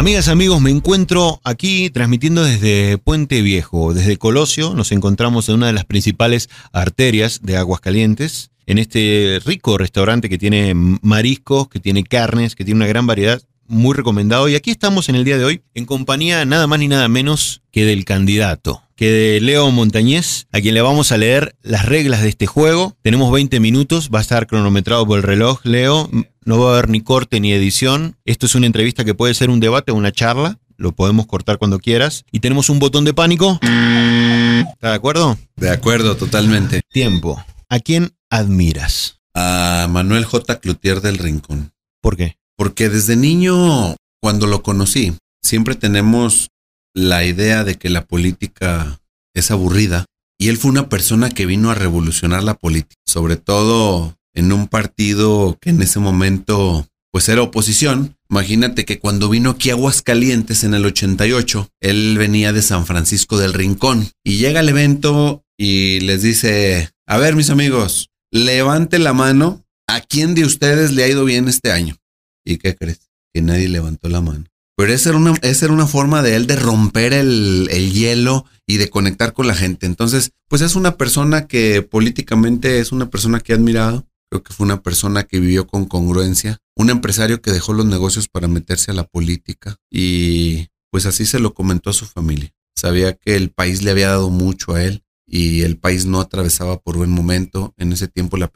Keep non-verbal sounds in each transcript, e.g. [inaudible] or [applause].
Amigas, amigos, me encuentro aquí transmitiendo desde Puente Viejo, desde Colosio. Nos encontramos en una de las principales arterias de Aguascalientes, en este rico restaurante que tiene mariscos, que tiene carnes, que tiene una gran variedad, muy recomendado. Y aquí estamos en el día de hoy en compañía nada más ni nada menos que del candidato, que de Leo Montañez, a quien le vamos a leer las reglas de este juego. Tenemos 20 minutos, va a estar cronometrado por el reloj. Leo, no va a haber ni corte ni edición. Esto es una entrevista que puede ser un debate o una charla. Lo podemos cortar cuando quieras. Y tenemos un botón de pánico. ¿Está de acuerdo? De acuerdo, totalmente. Tiempo. ¿A quién admiras? A Manuel J. Cloutier del Rincón. ¿Por qué? Porque desde niño, cuando lo conocí, siempre tenemos la idea de que la política es aburrida. Y él fue una persona que vino a revolucionar la política, sobre todo en un partido que en ese momento pues era oposición. Imagínate que cuando vino aquí a Aguascalientes en el 88, él venía de San Francisco del Rincón y llega al evento y les dice, a ver mis amigos, levante la mano, ¿a quién de ustedes le ha ido bien este año? ¿Y qué crees? Que nadie levantó la mano. Pero esa era una, esa era una forma de él de romper el, el hielo y de conectar con la gente. Entonces, pues es una persona que políticamente es una persona que he admirado Creo que fue una persona que vivió con congruencia, un empresario que dejó los negocios para meterse a la política y pues así se lo comentó a su familia. Sabía que el país le había dado mucho a él y el país no atravesaba por buen momento. En ese tiempo la,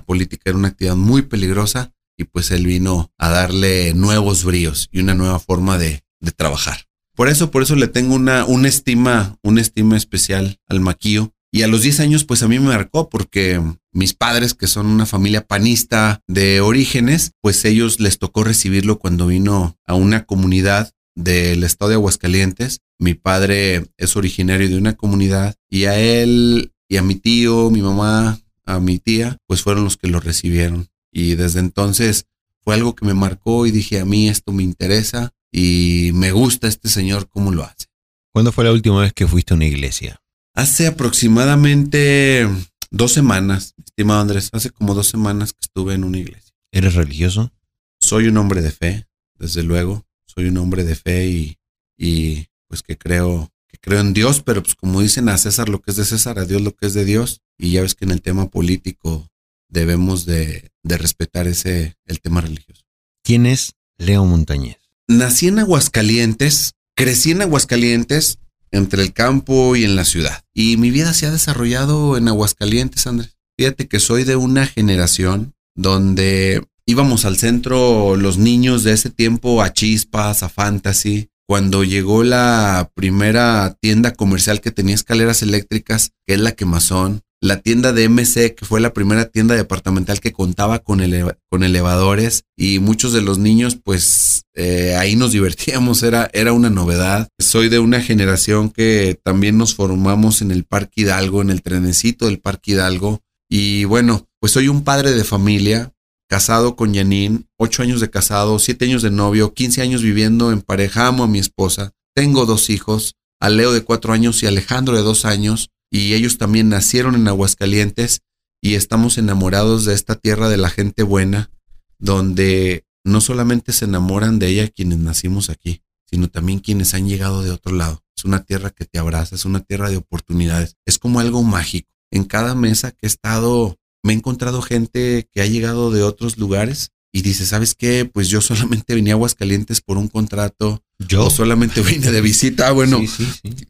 política era una actividad muy peligrosa y pues él vino a darle nuevos bríos y una nueva forma de, trabajar. Por eso, por eso le tengo una, estima, una estima especial al maquillo y a los 10 años, pues a mí me marcó porque mis padres, que son una familia panista de orígenes, pues ellos les tocó recibirlo cuando vino a una comunidad del estado de Aguascalientes. Mi padre es originario de una comunidad y a él y a mi tío, mi mamá, a mi tía, pues fueron los que lo recibieron. Y desde entonces fue algo que me marcó y dije, a mí esto me interesa y me gusta este señor cómo lo hace. ¿Cuándo fue la última vez que fuiste a una iglesia? Hace aproximadamente dos semanas, estimado Andrés, hace como dos semanas que estuve en una iglesia. ¿Eres religioso? Soy un hombre de fe, desde luego. Soy un hombre de fe y, y pues que creo, que creo en Dios, pero pues como dicen a César lo que es de César, a Dios lo que es de Dios. Y ya ves que en el tema político debemos de, de respetar ese, el tema religioso. ¿Quién es Leo Montañez? Nací en Aguascalientes, crecí en Aguascalientes, entre el campo y en la ciudad. Y mi vida se ha desarrollado en Aguascalientes, Andrés. Fíjate que soy de una generación donde íbamos al centro los niños de ese tiempo a chispas, a fantasy. Cuando llegó la primera tienda comercial que tenía escaleras eléctricas, que es la quemazón, la tienda de MC, que fue la primera tienda departamental que contaba con, con elevadores y muchos de los niños, pues eh, ahí nos divertíamos, era, era una novedad. Soy de una generación que también nos formamos en el Parque Hidalgo, en el trenecito del Parque Hidalgo. Y bueno, pues soy un padre de familia, casado con Janine, ocho años de casado, siete años de novio, quince años viviendo en pareja, amo a mi esposa, tengo dos hijos, a Leo de cuatro años y Alejandro de dos años y ellos también nacieron en Aguascalientes y estamos enamorados de esta tierra de la gente buena, donde no solamente se enamoran de ella quienes nacimos aquí, sino también quienes han llegado de otro lado. Es una tierra que te abraza, es una tierra de oportunidades, es como algo mágico. En cada mesa que he estado, me he encontrado gente que ha llegado de otros lugares y dice, ¿sabes qué? Pues yo solamente venía a Aguascalientes por un contrato. Yo solamente [laughs] vine de visita. Ah, bueno,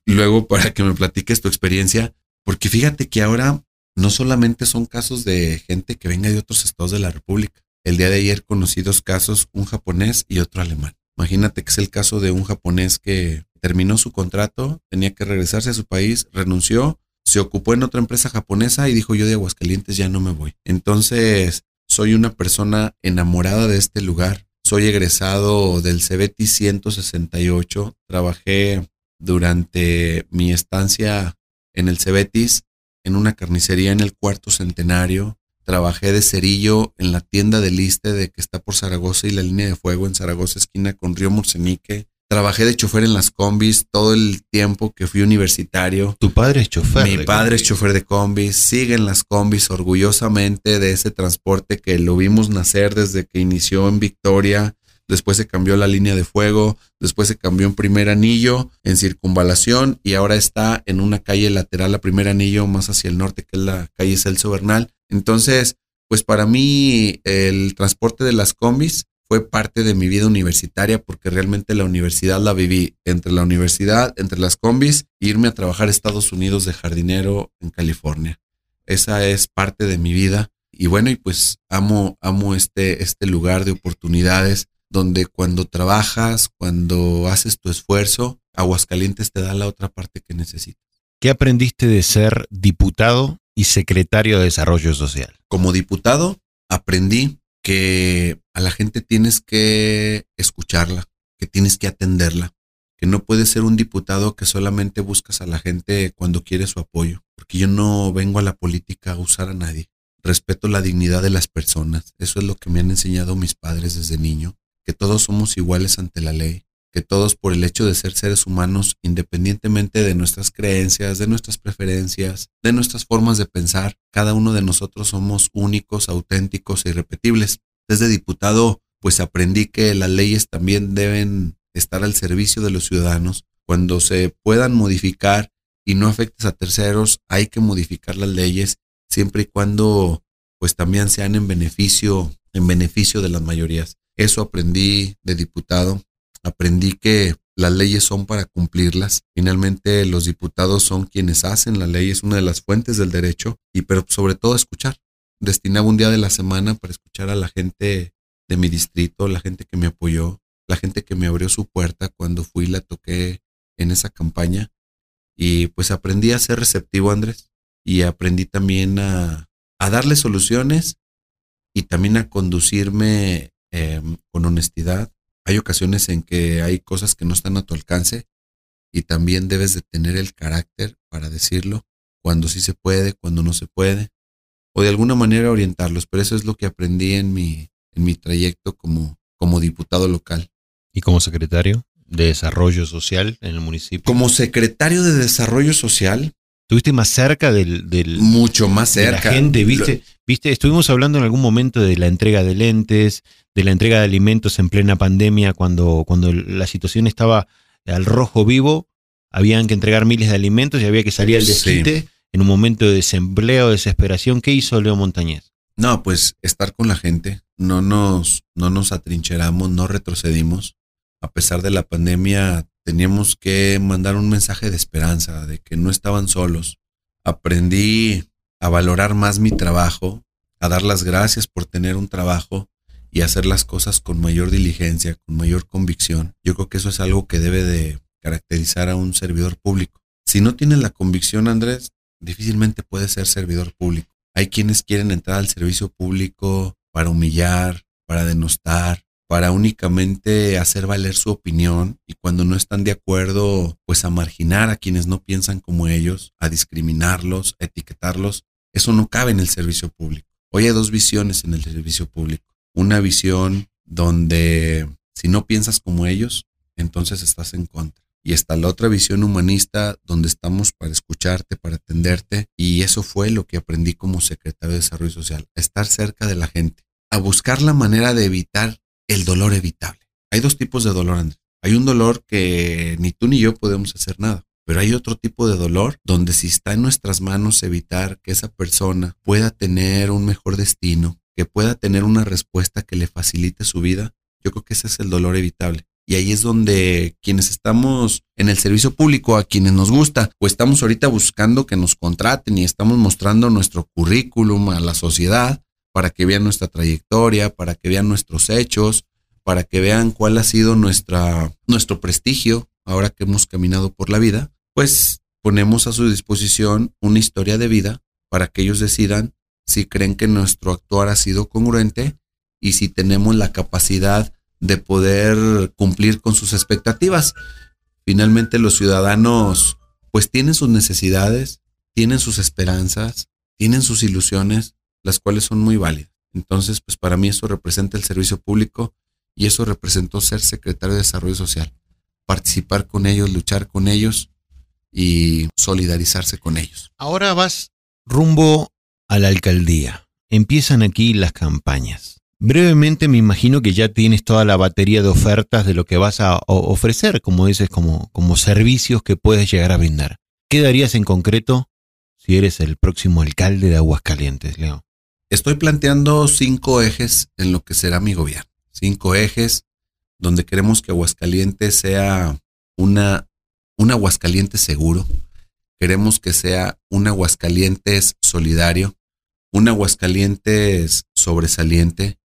luego para que me platiques tu experiencia, porque fíjate que ahora no solamente son casos de gente que venga de otros estados de la República. El día de ayer conocí dos casos, un japonés y otro alemán. Imagínate que es el caso de un japonés que terminó su contrato, tenía que regresarse a su país, renunció, se ocupó en otra empresa japonesa y dijo yo de Aguascalientes ya no me voy. Entonces, soy una persona enamorada de este lugar. Soy egresado del CBT 168. Trabajé durante mi estancia en el Cebetis en una carnicería en el cuarto centenario. Trabajé de cerillo en la tienda de Liste de que está por Zaragoza y la línea de fuego en Zaragoza, esquina con Río Murcenique. Trabajé de chofer en las combis todo el tiempo que fui universitario. ¿Tu padre es chofer? Mi padre es chofer de combis. Sigue en las combis orgullosamente de ese transporte que lo vimos nacer desde que inició en Victoria, después se cambió la línea de fuego, después se cambió en primer anillo, en circunvalación y ahora está en una calle lateral a primer anillo más hacia el norte que es la calle Celso Bernal. Entonces, pues para mí el transporte de las combis fue parte de mi vida universitaria porque realmente la universidad la viví entre la universidad, entre las combis, e irme a trabajar a Estados Unidos de jardinero en California. Esa es parte de mi vida. Y bueno, y pues amo, amo este, este lugar de oportunidades donde cuando trabajas, cuando haces tu esfuerzo, Aguascalientes te da la otra parte que necesitas. ¿Qué aprendiste de ser diputado y secretario de Desarrollo Social? Como diputado, aprendí que a la gente tienes que escucharla, que tienes que atenderla, que no puedes ser un diputado que solamente buscas a la gente cuando quiere su apoyo, porque yo no vengo a la política a usar a nadie. Respeto la dignidad de las personas, eso es lo que me han enseñado mis padres desde niño, que todos somos iguales ante la ley, que todos por el hecho de ser seres humanos, independientemente de nuestras creencias, de nuestras preferencias, de nuestras formas de pensar, cada uno de nosotros somos únicos, auténticos e irrepetibles. Desde diputado, pues aprendí que las leyes también deben estar al servicio de los ciudadanos. Cuando se puedan modificar y no afectes a terceros, hay que modificar las leyes siempre y cuando pues también sean en beneficio en beneficio de las mayorías. Eso aprendí de diputado aprendí que las leyes son para cumplirlas. Finalmente los diputados son quienes hacen la ley, es una de las fuentes del derecho, y pero sobre todo escuchar. Destinaba un día de la semana para escuchar a la gente de mi distrito, la gente que me apoyó, la gente que me abrió su puerta cuando fui la toqué en esa campaña. Y pues aprendí a ser receptivo, Andrés, y aprendí también a, a darle soluciones y también a conducirme em, con honestidad, hay ocasiones en que hay cosas que no están a tu alcance y también debes de tener el carácter para decirlo, cuando sí se puede, cuando no se puede, o de alguna manera orientarlos. Pero eso es lo que aprendí en mi, en mi trayecto como, como diputado local. ¿Y como secretario de Desarrollo Social en el municipio? Como secretario de Desarrollo Social, Estuviste más cerca del, del mucho más cerca. De la gente, ¿viste? ¿viste? Estuvimos hablando en algún momento de la entrega de lentes, de la entrega de alimentos en plena pandemia, cuando, cuando la situación estaba al rojo vivo, habían que entregar miles de alimentos y había que salir al desquite en un momento de desempleo, desesperación. ¿Qué hizo Leo Montañez? No, pues estar con la gente, no nos, no nos atrincheramos, no retrocedimos. A pesar de la pandemia, teníamos que mandar un mensaje de esperanza, de que no estaban solos. Aprendí a valorar más mi trabajo, a dar las gracias por tener un trabajo y hacer las cosas con mayor diligencia, con mayor convicción. Yo creo que eso es algo que debe de caracterizar a un servidor público. Si no tienes la convicción, Andrés, difícilmente puedes ser servidor público. Hay quienes quieren entrar al servicio público para humillar, para denostar, para únicamente hacer valer su opinión y cuando no están de acuerdo, pues a marginar a quienes no piensan como ellos, a discriminarlos, a etiquetarlos. Eso no cabe en el servicio público. Hoy hay dos visiones en el servicio público. Una visión donde si no piensas como ellos, entonces estás en contra. Y está la otra visión humanista donde estamos para escucharte, para atenderte. Y eso fue lo que aprendí como secretario de Desarrollo Social, estar cerca de la gente, a buscar la manera de evitar el dolor evitable. Hay dos tipos de dolor, Andrés. Hay un dolor que ni tú ni yo podemos hacer nada, pero hay otro tipo de dolor donde si está en nuestras manos evitar que esa persona pueda tener un mejor destino, que pueda tener una respuesta que le facilite su vida, yo creo que ese es el dolor evitable. Y ahí es donde quienes estamos en el servicio público, a quienes nos gusta, o estamos ahorita buscando que nos contraten y estamos mostrando nuestro currículum a la sociedad, para que vean nuestra trayectoria, para que vean nuestros hechos, para que vean cuál ha sido nuestra, nuestro prestigio ahora que hemos caminado por la vida, pues ponemos a su disposición una historia de vida para que ellos decidan si creen que nuestro actuar ha sido congruente y si tenemos la capacidad de poder cumplir con sus expectativas. Finalmente los ciudadanos pues tienen sus necesidades, tienen sus esperanzas, tienen sus ilusiones las cuales son muy válidas. Entonces, pues para mí eso representa el servicio público y eso representó ser secretario de Desarrollo Social, participar con ellos, luchar con ellos y solidarizarse con ellos. Ahora vas rumbo a la alcaldía. Empiezan aquí las campañas. Brevemente me imagino que ya tienes toda la batería de ofertas de lo que vas a ofrecer, como dices, como, como servicios que puedes llegar a brindar. ¿Qué darías en concreto si eres el próximo alcalde de Aguascalientes, Leo? Estoy planteando cinco ejes en lo que será mi gobierno. Cinco ejes donde queremos que Aguascalientes sea una, un Aguascalientes seguro. Queremos que sea un Aguascalientes solidario, un Aguascalientes sobresaliente,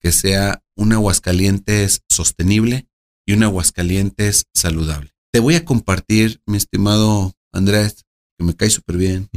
que sea un Aguascalientes sostenible y un Aguascalientes saludable. Te voy a compartir, mi estimado Andrés, que me cae súper bien.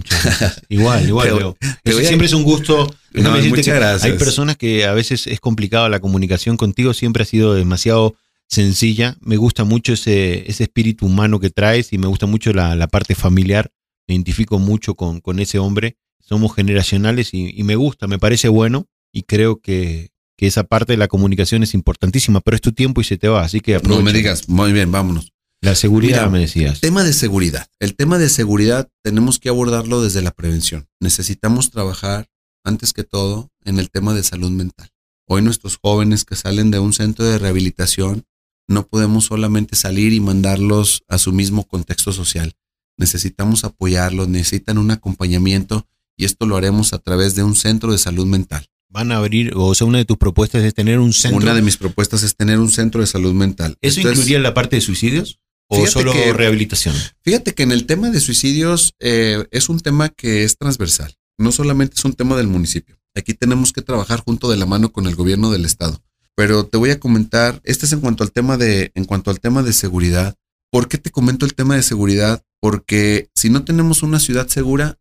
igual, igual. siempre es un gusto. muchas gracias. Hay personas que a veces es complicado la comunicación contigo, siempre ha sido demasiado sencilla. Me gusta mucho ese, ese espíritu humano que traes y me gusta mucho la, parte familiar. Me identifico mucho con, con ese hombre. Somos generacionales y, y, me gusta, me parece bueno y creo que, que esa parte de la comunicación es importantísima, pero es tu tiempo y se te va, así que aprovecha. No me digas, muy bien, vámonos. La seguridad, me decías. El tema de seguridad. El tema de seguridad tenemos que abordarlo desde la prevención. Necesitamos trabajar, antes que todo, en el tema de salud mental. Hoy nuestros jóvenes que salen de un centro de rehabilitación, no podemos solamente salir y mandarlos a su mismo contexto social. Necesitamos apoyarlos, necesitan un acompañamiento y esto lo haremos a través de un centro de salud mental van a abrir, o sea, una de tus propuestas es tener un centro. Una de mis propuestas es tener un centro de salud mental. ¿Eso incluiría la parte de suicidios? ¿O solo rehabilitación? Fíjate que en el tema de suicidios eh, es un tema que es transversal. No solamente es un tema del municipio. Aquí tenemos que trabajar junto de la mano con el gobierno del estado. Pero te voy a comentar, este es en cuanto al tema de, en cuanto al tema de seguridad. ¿Por qué te comento el tema de seguridad? Porque si no tenemos una ciudad segura,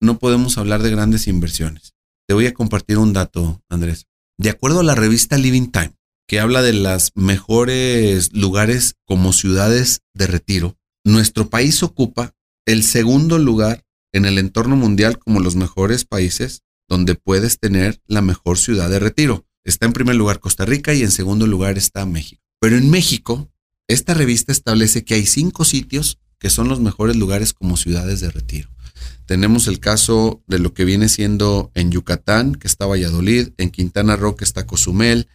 no podemos hablar de grandes inversiones. Te voy a compartir un dato, Andrés. De acuerdo a la revista Living Time, que habla de los mejores lugares como ciudades de retiro, nuestro país ocupa el segundo lugar en el entorno mundial como los mejores países donde puedes tener la mejor ciudad de retiro. Está en primer lugar Costa Rica y en segundo lugar está México. Pero en México, esta revista establece que hay cinco sitios que son los mejores lugares como ciudades de retiro. Tenemos el caso de lo que viene siendo en Yucatán, que está Valladolid, en Quintana Roo, que está Cozumel,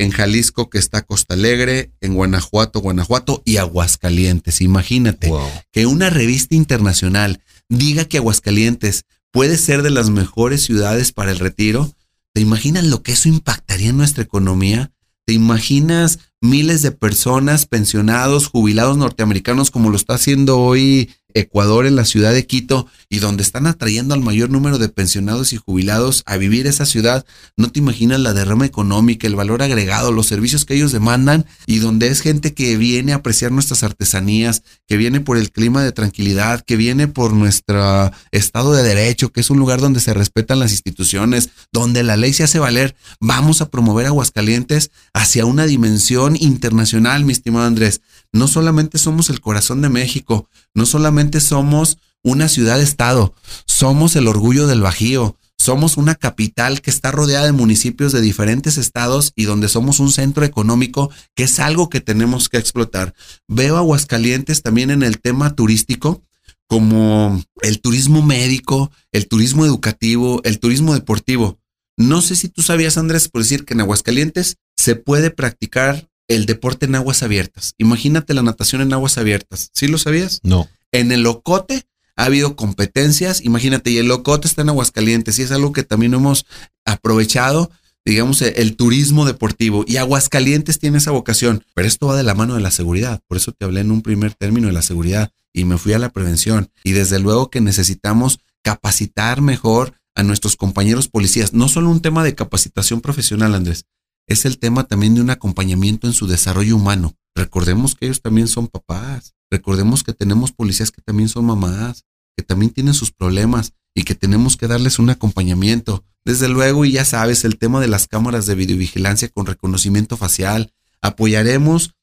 en Jalisco, que está Costa Alegre, en Guanajuato, Guanajuato y Aguascalientes. Imagínate que una revista internacional diga que Aguascalientes puede ser de las mejores ciudades para el retiro. ¿Te imaginas lo que eso impactaría en nuestra economía? ¿Te imaginas miles de personas, pensionados, jubilados norteamericanos, como lo está haciendo hoy Ecuador en la ciudad de Quito y donde están atrayendo al mayor número de pensionados y jubilados a vivir esa ciudad, no te imaginas la derrama económica, el valor agregado, los servicios que ellos demandan y donde es gente que viene a apreciar nuestras artesanías, que viene por el clima de tranquilidad, que viene por nuestro estado de derecho, que es un lugar donde se respetan las instituciones, donde la ley se hace valer. Vamos a promover Aguascalientes hacia una dimensión internacional, mi estimado Andrés. No solamente somos el corazón de México, no solamente somos una ciudad-estado, somos el orgullo del Bajío, somos una capital que está rodeada de municipios de diferentes estados y donde somos un centro económico que es algo que tenemos que explotar. Veo Aguascalientes también en el tema turístico como el turismo médico, el turismo educativo, el turismo deportivo. No sé si tú sabías, Andrés, por decir que en Aguascalientes se puede practicar el deporte en aguas abiertas. Imagínate la natación en aguas abiertas. ¿Sí lo sabías? No. En el Ocote ha habido competencias. Imagínate, y el Ocote está en Aguascalientes y es algo que también hemos aprovechado, digamos, el turismo deportivo. Y Aguascalientes tiene esa vocación. Pero esto va de la mano de la seguridad. Por eso te hablé en un primer término de la seguridad y me fui a la prevención. Y desde luego que necesitamos capacitar mejor a nuestros compañeros policías. No solo un tema de capacitación profesional, Andrés, es el tema también de un acompañamiento en su desarrollo humano. Recordemos que ellos también son papás. Recordemos que tenemos policías que también son mamás, que también tienen sus problemas y que tenemos que darles un acompañamiento. Desde luego, y ya sabes, el tema de las cámaras de videovigilancia con reconocimiento facial. Apoyaremos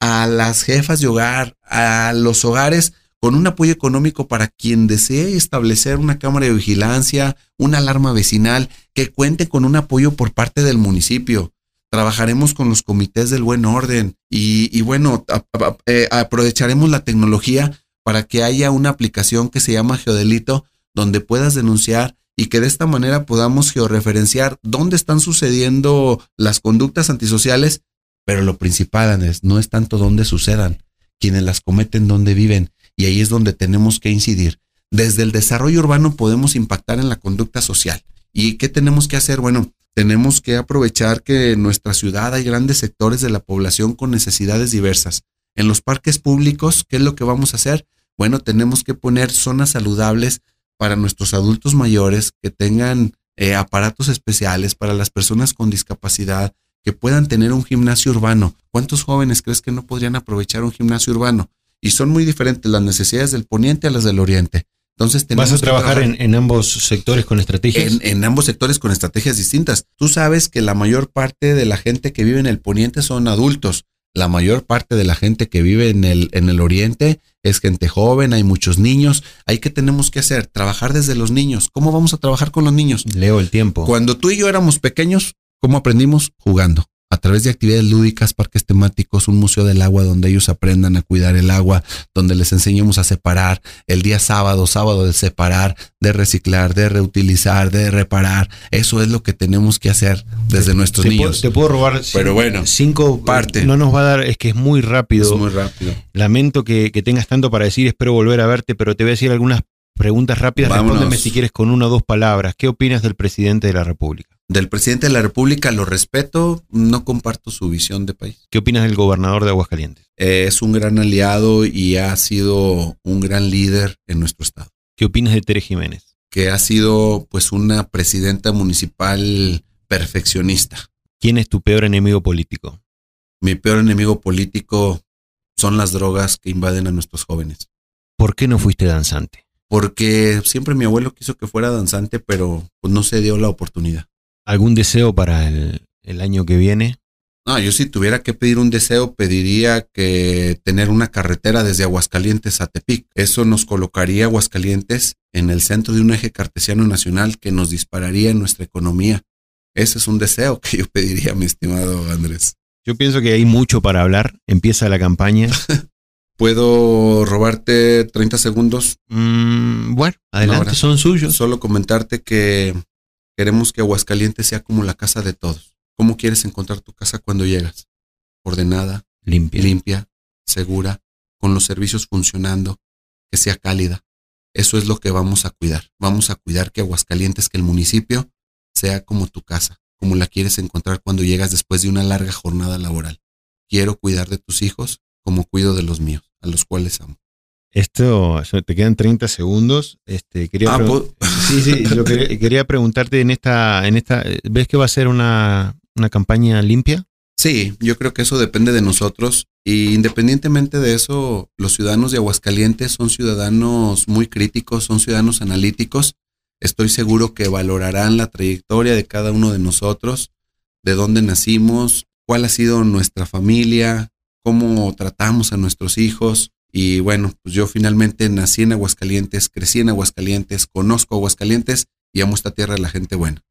a las jefas de hogar, a los hogares con un apoyo económico para quien desee establecer una cámara de vigilancia, una alarma vecinal, que cuente con un apoyo por parte del municipio trabajaremos con los comités del buen orden y, bueno, eh, aprovecharemos la tecnología para que haya una aplicación que se llama Geodelito donde puedas denunciar y que de esta manera podamos georreferenciar dónde están sucediendo las conductas antisociales, pero lo principal, Andrés, no es tanto dónde sucedan, quienes las cometen, dónde viven, y ahí es donde tenemos que incidir. Desde el desarrollo urbano podemos impactar en la conducta social. ¿Y qué tenemos que hacer? Bueno, tenemos que aprovechar que en nuestra ciudad hay grandes sectores de la población con necesidades diversas. En los parques públicos, ¿qué es lo que vamos a hacer? Bueno, tenemos que poner zonas saludables para nuestros adultos mayores que tengan eh, aparatos especiales para las personas con discapacidad, que puedan tener un gimnasio urbano. ¿Cuántos jóvenes crees que no podrían aprovechar un gimnasio urbano? Y son muy diferentes las necesidades del poniente a las del oriente. Entonces tenemos ¿Vas a trabajar, en, ambos sectores con estrategias? En, en, ambos sectores con estrategias distintas. Tú sabes que la mayor parte de la gente que vive en el poniente son adultos la mayor parte de la gente que vive en el, en el oriente es gente joven, hay muchos niños. Hay que tenemos que hacer, trabajar desde los niños. ¿Cómo vamos a trabajar con los niños? Leo el tiempo. Cuando tú y yo éramos pequeños, ¿cómo aprendimos? Jugando a través de actividades lúdicas, parques temáticos, un museo del agua donde ellos aprendan a cuidar el agua, donde les enseñemos a separar el día sábado, sábado de separar, de reciclar, de reutilizar, de reparar. Eso es lo que tenemos que hacer desde nuestros niños. te puedo robar Pero bueno, cinco partes. No nos va a dar, es que es muy rápido. Es muy rápido. Lamento que, que tengas tanto para decir, espero volver a verte, pero te voy a decir algunas preguntas rápidas. Respóndeme si quieres con una o dos palabras. ¿Qué opinas del presidente de la República? Del presidente de la República lo respeto, no comparto su visión de país. ¿Qué opinas del gobernador de Aguascalientes? Eh, es un gran aliado y ha sido un gran líder en nuestro estado. ¿Qué opinas de Tere Jiménez? Que ha sido pues una presidenta municipal perfeccionista. ¿Quién es tu peor enemigo político? Mi peor enemigo político son las drogas que invaden a nuestros jóvenes. ¿Por qué no fuiste danzante? Porque siempre mi abuelo quiso que fuera danzante, pero pues no se dio la oportunidad. ¿Algún deseo para el, año que viene? No, yo si tuviera que pedir un deseo, pediría que tener una carretera desde Aguascalientes a Tepic. Eso nos colocaría Aguascalientes en el centro de un eje cartesiano nacional que nos dispararía en nuestra economía. Ese es un deseo que yo pediría, mi estimado Andrés. Yo pienso que hay mucho para hablar. Empieza la campaña. [laughs] ¿Puedo robarte 30 segundos? Mm, bueno, adelante, son suyos. Solo comentarte que Queremos que Aguascalientes sea como la casa de todos. ¿Cómo quieres encontrar tu casa cuando llegas? Ordenada, limpia, limpia segura, con los servicios funcionando, que sea cálida. Eso es lo que vamos a cuidar. Vamos a cuidar que Aguascalientes, que el municipio, sea como tu casa, como la quieres encontrar cuando llegas después de una larga jornada laboral. Quiero cuidar de tus hijos como cuido de los míos, a los cuales amo. Esto, te quedan 30 segundos. Este, quería ah, sí, sí, [laughs] yo quería, preguntarte en esta, en esta, ¿ves que va a ser una, una campaña limpia? Sí, yo creo que eso depende de nosotros. Y independientemente de eso, los ciudadanos de Aguascalientes son ciudadanos muy críticos, son ciudadanos analíticos. Estoy seguro que valorarán la trayectoria de cada uno de nosotros, de dónde nacimos, cuál ha sido nuestra familia, cómo tratamos a nuestros hijos, y bueno, pues yo finalmente nací en Aguascalientes, crecí en Aguascalientes, conozco Aguascalientes y amo esta tierra de la gente buena.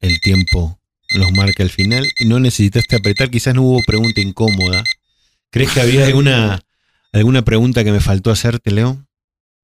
El tiempo nos marca el final y no necesitaste apretar, quizás no hubo pregunta incómoda. ¿Crees que había alguna, [laughs] alguna pregunta que me faltó hacerte, Leo?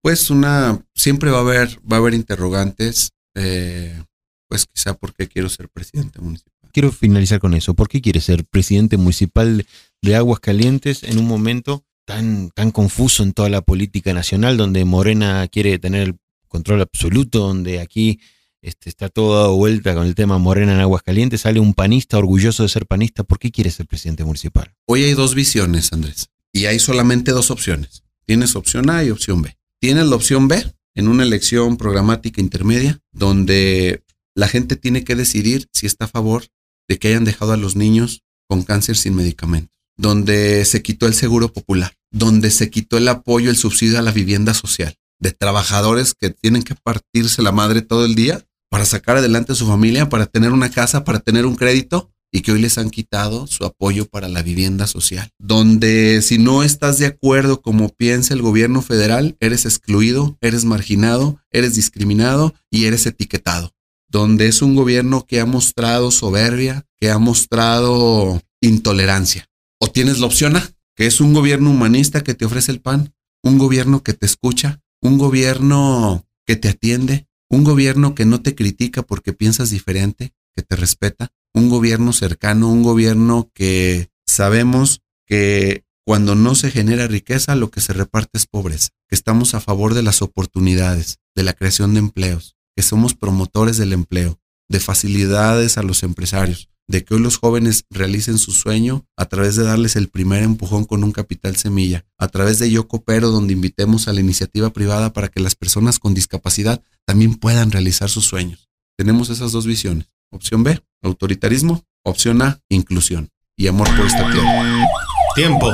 Pues una, siempre va a haber, va a haber interrogantes, eh, pues quizá porque quiero ser presidente municipal. Quiero finalizar con eso. ¿Por qué quieres ser presidente municipal de Aguascalientes en un momento tan, tan confuso en toda la política nacional, donde Morena quiere tener el control absoluto, donde aquí este, está todo dado vuelta con el tema Morena en Aguascalientes, sale un panista orgulloso de ser panista. ¿Por qué quiere ser presidente municipal? Hoy hay dos visiones, Andrés, y hay solamente dos opciones. Tienes opción A y opción B. Tienes la opción B en una elección programática intermedia, donde la gente tiene que decidir si está a favor de que hayan dejado a los niños con cáncer sin medicamento, donde se quitó el seguro popular, donde se quitó el apoyo, el subsidio a la vivienda social, de trabajadores que tienen que partirse la madre todo el día para sacar adelante a su familia, para tener una casa, para tener un crédito, y que hoy les han quitado su apoyo para la vivienda social, donde si no estás de acuerdo como piensa el gobierno federal, eres excluido, eres marginado, eres discriminado y eres etiquetado, donde es un gobierno que ha mostrado soberbia, que ha mostrado intolerancia. O tienes la opción A, que es un gobierno humanista que te ofrece el pan, un gobierno que te escucha, un gobierno que te atiende, Un gobierno que no te critica porque piensas diferente, que te respeta. Un gobierno cercano, un gobierno que sabemos que cuando no se genera riqueza, lo que se reparte es pobreza, que estamos a favor de las oportunidades, de la creación de empleos, que somos promotores del empleo, de facilidades a los empresarios, de que hoy los jóvenes realicen su sueño a través de darles el primer empujón con un capital semilla, a través de Yo Coopero, donde invitemos a la iniciativa privada para que las personas con discapacidad también puedan realizar sus sueños. Tenemos esas dos visiones. Opción B, autoritarismo. Opción A, inclusión y amor por esta tierra. Tiempo.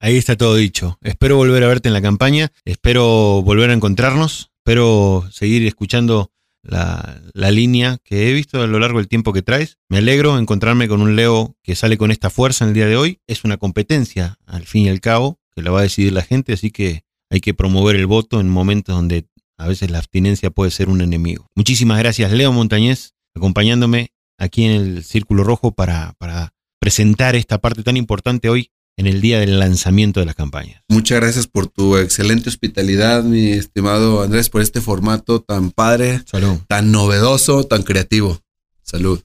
Ahí está todo dicho. Espero volver a verte en la campaña, espero volver a encontrarnos, espero seguir escuchando la, línea que he visto a lo largo del tiempo que traes. Me alegro encontrarme con un Leo que sale con esta fuerza en el día de hoy. Es una competencia, al fin y al cabo, que la va a decidir la gente, así que hay que promover el voto en momentos donde a veces la abstinencia puede ser un enemigo. Muchísimas gracias, Leo Montañez, acompañándome aquí en el Círculo Rojo para, para presentar esta parte tan importante hoy en el día del lanzamiento de las campañas. Muchas gracias por tu excelente hospitalidad, mi estimado Andrés, por este formato tan padre, tan novedoso, tan creativo. Salud.